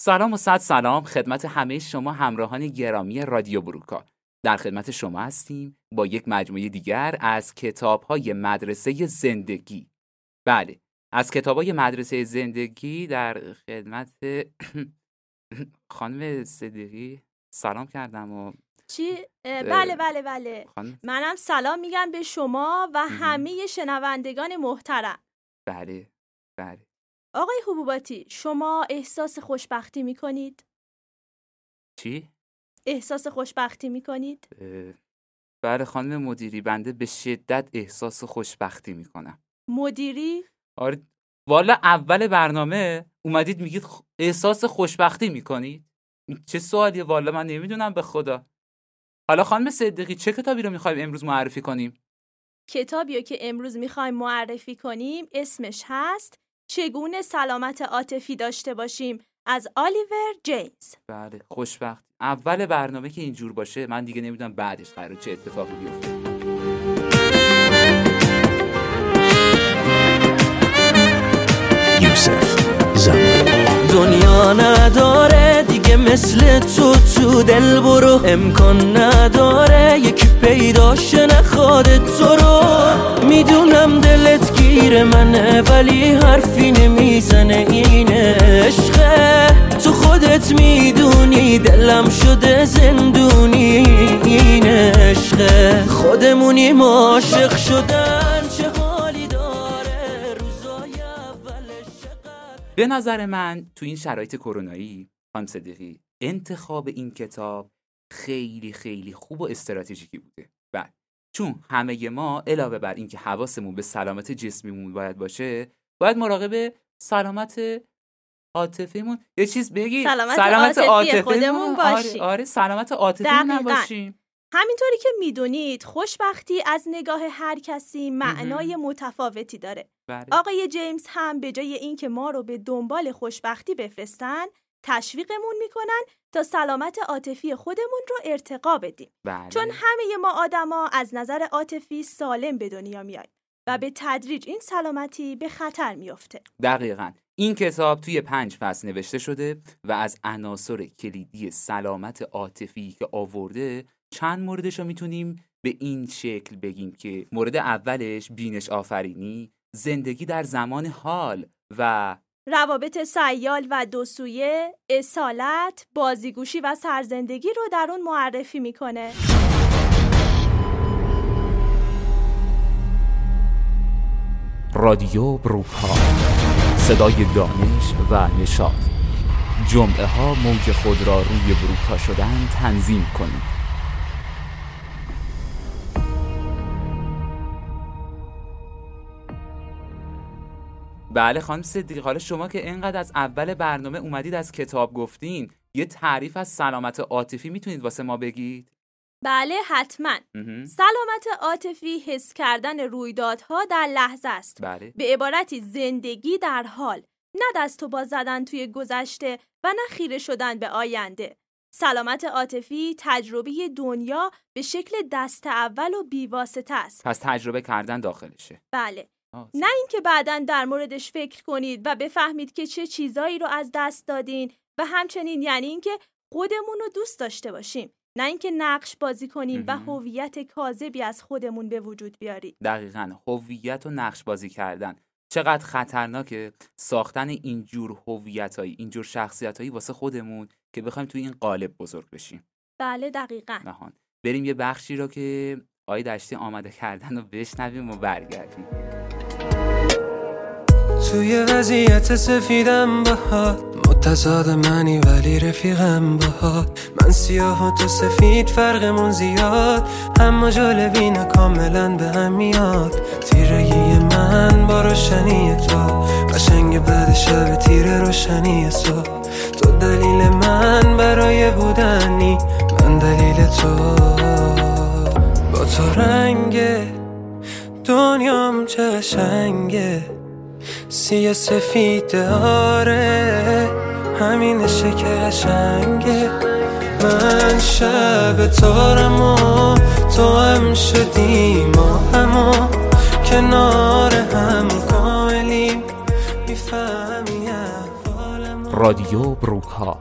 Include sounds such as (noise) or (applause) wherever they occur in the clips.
سلام و صد سلام خدمت همه شما همراهان گرامی رادیو بروکا. در خدمت شما هستیم با یک مجموعه دیگر از کتاب های مدرسه زندگی. بله از کتاب های مدرسه زندگی در خدمت (clears throat) خانم صدیقی سلام کردم و چی؟ بله بله بله. منم سلام میگم به شما و همه شنوندگان محترم. بله بله. آقای حبوباتی شما احساس خوشبختی می‌کنید؟ چی؟ احساس خوشبختی می‌کنید؟ بله خانم مدیری بنده به شدت احساس خوشبختی می‌کنم مدیری؟ آره والا اول برنامه اومدید میگید احساس خوشبختی می‌کنید چه سوالیه والا من نمی‌دونم به خدا حالا خانم صدیقی چه کتابی رو می‌خوایم امروز معرفی کنیم کتابی که امروز می‌خوایم معرفی کنیم اسمش هست چگونه سلامت عاطفی داشته باشیم؟ از آلیور جیمز. بله خوشبخت. اول برنامه که اینجور باشه من دیگه نمی‌دونم بعدش قرار چه اتفاقی بیفته. یوسف دنیا نداره دیگه مثل تو تو دل برو. امکان نداره یکی پیداش نخواد تو رو. می‌دونم دلت گیر منه ولی حرفی نمی‌زنه این عشقه. تو خودت می‌دونی دلم شده زندونی این عشقه. خودمونی عاشق شدن. به نظر من تو این شرایط کرونایی خانم صدیقی انتخاب این کتاب خیلی خیلی خوب و استراتژیکی بوده. بله چون همه ما علاوه بر اینکه حواسمون به سلامت جسمیمون باید باشه باید مراقب سلامت عاطفیمون یه چیز بگی سلامت, سلامت عاطفی خودمون باشیم آره, آره سلامت عاطفیمون نباشیم. همینطوری که می‌دونید خوشبختی از نگاه هر کسی معنای متفاوتی داره. بله. آقای جیمز هم به جای اینکه ما رو به دنبال خوشبختی بفرستن تشویقمون می‌کنن تا سلامت عاطفی خودمون رو ارتقا بدیم. بله. چون همه ما آدما از نظر عاطفی سالم به دنیا میایم و به تدریج این سلامتی به خطر میافته. دقیقا. این کتاب توی پنج فصل نوشته شده و از عناصر کلیدی سلامت عاطفی که آورده چند موردش رو می‌تونیم به این شکل بگیم که مورد اولش بینش آفرینی زندگی در زمان حال و روابط سیال و دوسویه، اصالت، بازیگوشی و سرزندگی رو در اون معرفی می‌کنه. رادیو بروکا صدای دانش و نشاط. جمعه ها موج خود را روی بروکا شدن تنظیم کنید. بله خانم صدیقی حالا شما که اینقدر از اول برنامه اومدید از کتاب گفتین یه تعریف از سلامت عاطفی می‌تونید واسه ما بگید؟ بله حتما. سلامت عاطفی حس کردن رویدادها در لحظه است. بله. به عبارتی زندگی در حال. نه دست و باز زدن توی گذشته و نه خیره شدن به آینده. سلامت عاطفی تجربه دنیا به شکل دست اول و بیواسطه است. پس تجربه کردن داخلشه. بله. نه اینکه بعدا در موردش فکر کنید و بفهمید که چه چیزایی رو از دست دادین و همچنین یعنی اینکه خودمون رو دوست داشته باشیم. نه اینکه نقش بازی کنیم و هویت کاذبی از خودمون به وجود بیاریم. دقیقا هویت و نقش بازی کردن. چقدر خطرناکه ساختن اینجور هویتایی اینجور شخصیتایی واسه خودمون که بخوایم توی این قالب بزرگ بشیم. بله دقیقا. نهان. بریم یه بخشی رو که آی دشتی آماده کردن و بشنویم و برگردیم. توی وضعیت سفیدم باهات متضاد منی ولی رفیقم باهات من سیاه و تو سفید فرقمون زیاد. اما جالبین کاملا به هم میاد. تیرگی من با روشنی تو. قشنگ بعد شب تیر روشنی صبح تو دلیل من برای بودنی من دلیل تو. با تو رنگ دنیام چه قشنگه سی سفید آره همینشه که قشنگه. من شب تارم و تو هم شدی ما همو. کنار هم کاملیم می‌فهمی رادیو بروکها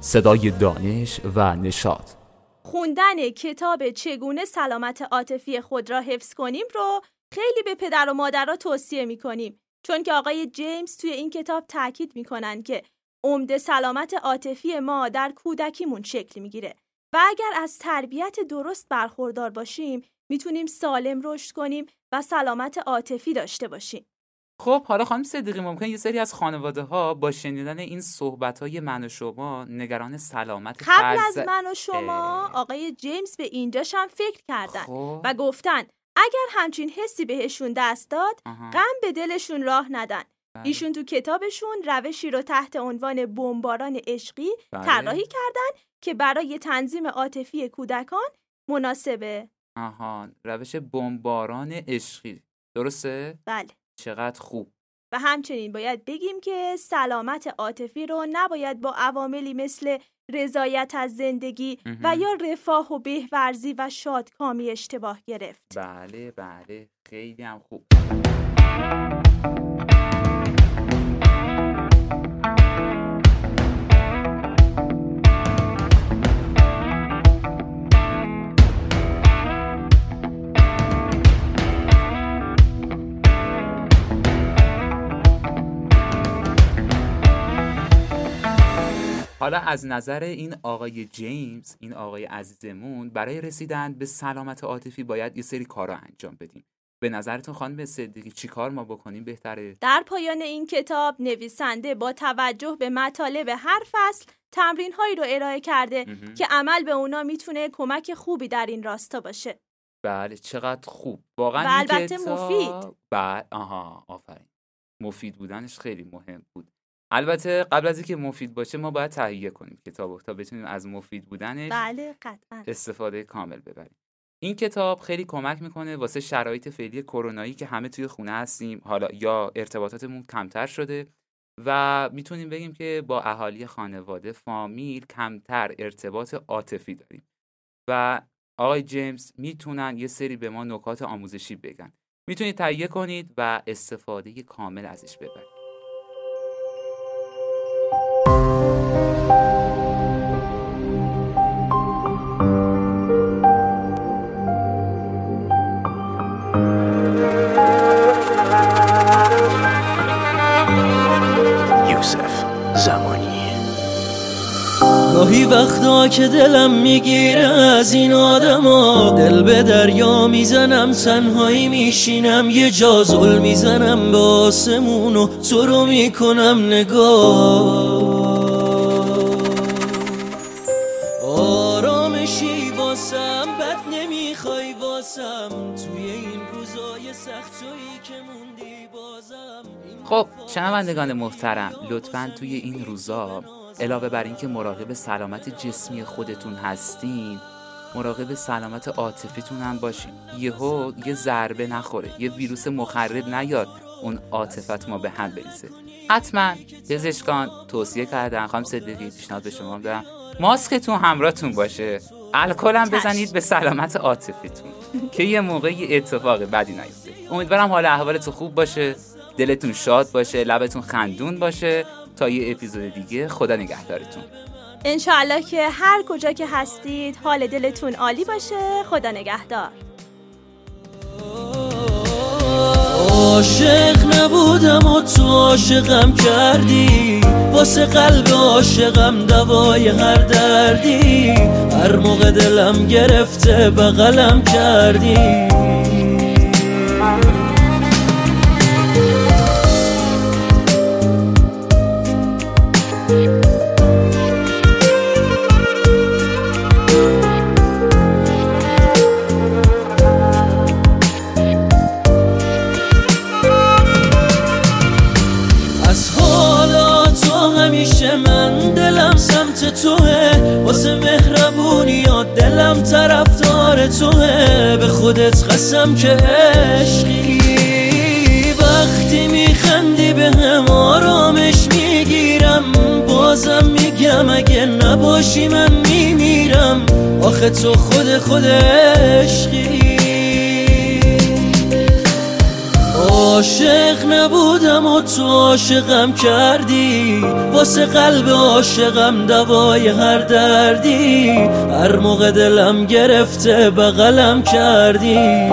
صدای دانش و نشاط. خوندن کتاب چگونه سلامت عاطفی خود را حفظ کنیم رو خیلی به پدر و مادرها توصیه می کنیم چون که آقای جیمز توی این کتاب تاکید می‌کنن که عمده سلامت عاطفی ما در کودکیمون شکل می‌گیره و اگر از تربیت درست برخوردار باشیم می‌تونیم سالم رشد کنیم و سلامت عاطفی داشته باشیم. خب حالا خانم صدیقی ممکن یه سری از خانواده ها با شنیدن این صحبت های من و شما نگران سلامت قبل از من و شما آقای جیمز به اینجاش هم فکر کردن خب. و گفتن اگر همچین حسی بهشون دست داد غم به دلشون راه ندن. بله. ایشون تو کتابشون روشی رو تحت عنوان بمباران عشقی بله. طراحی کردن که برای تنظیم عاطفی کودکان مناسبه. آها روش بمباران عشقی. درسته؟ بله. چقدر خوب. و همچنین باید بگیم که سلامت عاطفی رو نباید با عواملی مثل رضایت از زندگی و یا رفاه و بهورزی و شادکامی اشتباه گرفت. بله بله. خیلی هم خوب. حالا از نظر این آقای جیمز این آقای عزیزمون برای رسیدن به سلامت عاطفی باید یه سری کارا انجام بدیم. به نظرتون خانم صدیقی چی کار ما بکنیم بهتره؟ در پایان این کتاب نویسنده با توجه به مطالب هر فصل تمرین هایی رو ارائه کرده که عمل به اونا می‌تونه کمک خوبی در این راستا باشه. بله چقدر خوب. واقعا و البته مفید. بله آها آفرین. مفید بودنش خیلی مهم بود. البته قبل از اینکه مفید باشه ما باید تهیه کنیم کتاب تا بتونیم از مفید بودنش بله قطعا. استفاده کامل ببریم. این کتاب خیلی کمک می‌کنه واسه شرایط فعلی کرونایی که همه توی خونه هستیم حالا یا ارتباطاتمون کمتر شده و می‌تونیم بگیم که با اهالی خانواده فامیل کمتر ارتباط عاطفی داریم. و آقای جیمز می‌تونن یه سری به ما نکات آموزشی بگن. می‌تونید تهیه کنید و استفاده کامل ازش ببرید. گاهی وقتا که دلم می‌گیره از این آدما دل به دریا می‌زنم تنهایی میشینم یه جا زل می‌زنم به آسمون و تو رو می‌کنم نگاه. آرامشی واسم بد نمی‌خوای واسم. توی این روزای سختایی که بازم خب شنوندگان محترم لطفا توی این روزا علاوه بر اینکه مراقب سلامت جسمی خودتون هستین مراقب سلامت عاطفیتون هم باشین. یهو یه ضربه نخوره یه ویروس مخرب نیاد اون عاطفت ما به هم بریزه. حتما. پزشکان توصیه کردن. خانم صدیقی پیشنهاد به شما دارم ماسکتون همراهتون باشه. الکل هم بزنید به سلامت عاطفیتون. که یه موقعی اتفاق بدی نیفته. امیدوارم حال احوالتون خوب باشه. دلتون شاد باشه لبتون خندون باشه. تا یه اپیزود دیگه خدا نگهدارتون. انشاءالله که هر کجا که هستید حال دلتون عالی باشه. خدا نگهدار. عاشق نبودم و تو عاشقم کردی. واسه قلب عاشقم دوای هر دردی. هر موقع دلم گرفته بغلم کردی. خودت قسم که عشقی. وقتی میخندی به هم آرامش می‌گیرم. بازم میگم اگه نباشی من میمیرم. آخه تو خود خود عشقی. عاشق نبودم و تو عاشقم کردی. واسه قلب عاشقم دوای هر دردی. هر موقع دلم گرفته بغلم کردی.